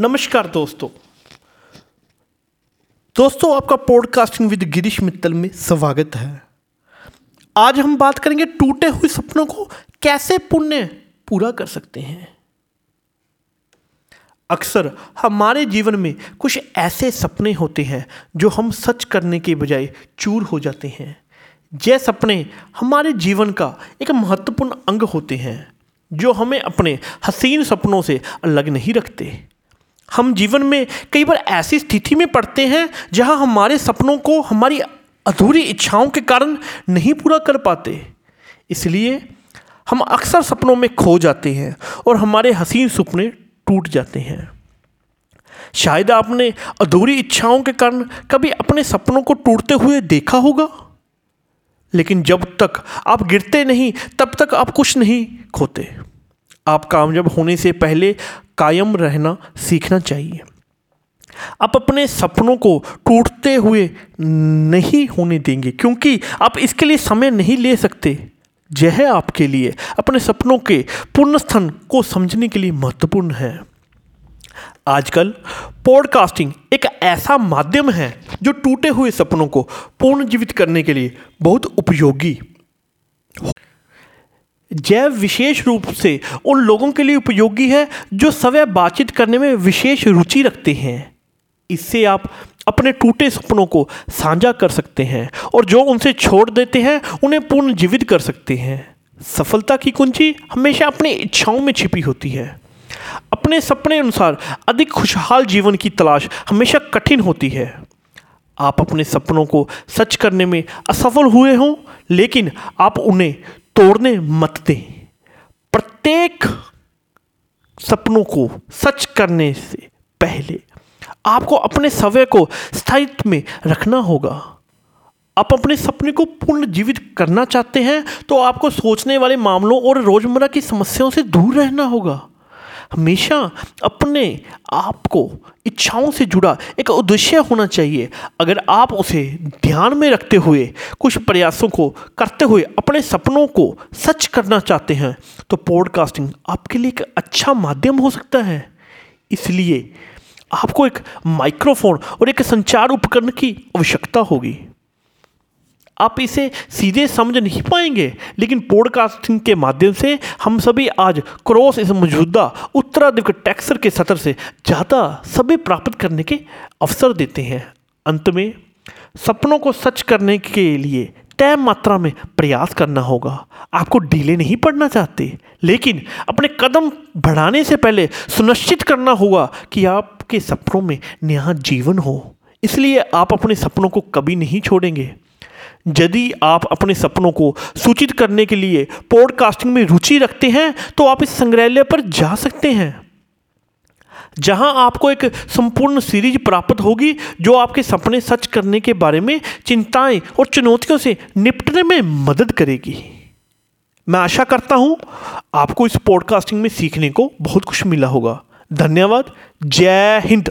नमस्कार दोस्तों। दोस्तों, आपका पॉडकास्टिंग विद गिरीश मित्तल में स्वागत है। आज हम बात करेंगे टूटे हुए सपनों को कैसे पुण्य पूरा कर सकते हैं। अक्सर हमारे जीवन में कुछ ऐसे सपने होते हैं जो हम सच करने के बजाय चूर हो जाते हैं। ये सपने हमारे जीवन का एक महत्वपूर्ण अंग होते हैं, जो हमें अपने हसीन सपनों से अलग नहीं रखते। हम जीवन में कई बार ऐसी स्थिति में पड़ते हैं जहाँ हमारे सपनों को, हमारी अधूरी इच्छाओं के कारण नहीं पूरा कर पाते। इसलिए हम अक्सर सपनों में खो जाते हैं और हमारे हसीन सपने टूट जाते हैं। शायद आपने अधूरी इच्छाओं के कारण कभी अपने सपनों को टूटते हुए देखा होगा? लेकिन जब तक आप गिरते नहीं, तब तक आप कुछ नहीं खोते। आप कामयाब होने से पहले कायम रहना सीखना चाहिए। आप अपने सपनों को टूटते हुए नहीं होने देंगे, क्योंकि आप इसके लिए समय नहीं ले सकते। यह आपके लिए, अपने सपनों के पूर्ण स्थान को समझने के लिए महत्वपूर्ण है। आजकल पॉडकास्टिंग एक ऐसा माध्यम है जो टूटे हुए सपनों को पुनर्जीवित करने के लिए बहुत उपयोगी। जैव विशेष रूप से उन लोगों के लिए उपयोगी है जो सवय बातचीत करने में विशेष रुचि रखते हैं। इससे आप अपने टूटे सपनों को साझा कर सकते हैं और जो उनसे छोड़ देते हैं, उन्हें पुनर्जीवित कर सकते हैं। सफलता की कुंजी हमेशा अपनी इच्छाओं में छिपी होती है। अपने सपने अनुसार अधिक खुशहाल जीवन की तलाश हमेशा कठिन होती है। आप अपने सपनों को सच करने में असफल हुए हों, लेकिन आप उन्हें तोड़ने मत दें। प्रत्येक सपनों को सच करने से पहले आपको अपने समय को स्थायित्व में रखना होगा। आप अपने सपने को पूर्ण जीवित करना चाहते हैं तो आपको सोचने वाले मामलों और रोज़मर्रा की समस्याओं से दूर रहना होगा। हमेशा अपने आप को इच्छाओं से जुड़ा एक उद्देश्य होना चाहिए। अगर आप उसे ध्यान में रखते हुए, कुछ प्रयासों को करते हुए अपने सपनों को सच करना चाहते हैं तो पॉडकास्टिंग आपके लिए एक अच्छा माध्यम हो सकता है। इसलिए आपको एक माइक्रोफोन और एक संचार उपकरण की आवश्यकता होगी। आप इसे सीधे समझ नहीं पाएँगे। लेकिन पॉडकास्टिंग के माध्यम से हम सभी आज क्रॉस इस मौजूदा उत्तराधिक टैक्सर के सतर से ज़्यादा सभी प्राप्त करने के अवसर देते हैं। अंत में, सपनों को सच करने के लिए तय मात्रा में प्रयास करना होगा। आपको ढीले नहीं पड़ना चाहते, लेकिन अपने कदम बढ़ाने से पहले सुनिश्चित करना होगा कि आपके सपनों में नया जीवन हो। इसलिए आप अपने सपनों को कभी नहीं छोड़ेंगे। यदि आप अपने सपनों को सूचित करने के लिए पॉडकास्टिंग में रुचि रखते हैं तो आप इस संग्रहालय पर जा सकते हैं। जहाँ आपको एक संपूर्ण सीरीज़ प्राप्त होगी, जो आपके सपने सच करने के बारे में चिंताएँ और चुनौतियों से निपटने में मदद करेगी। मैं आशा करता हूँ आपको इस पॉडकास्टिंग में सीखने को बहुत कुछ मिला होगा। धन्यवाद। जय हिंद।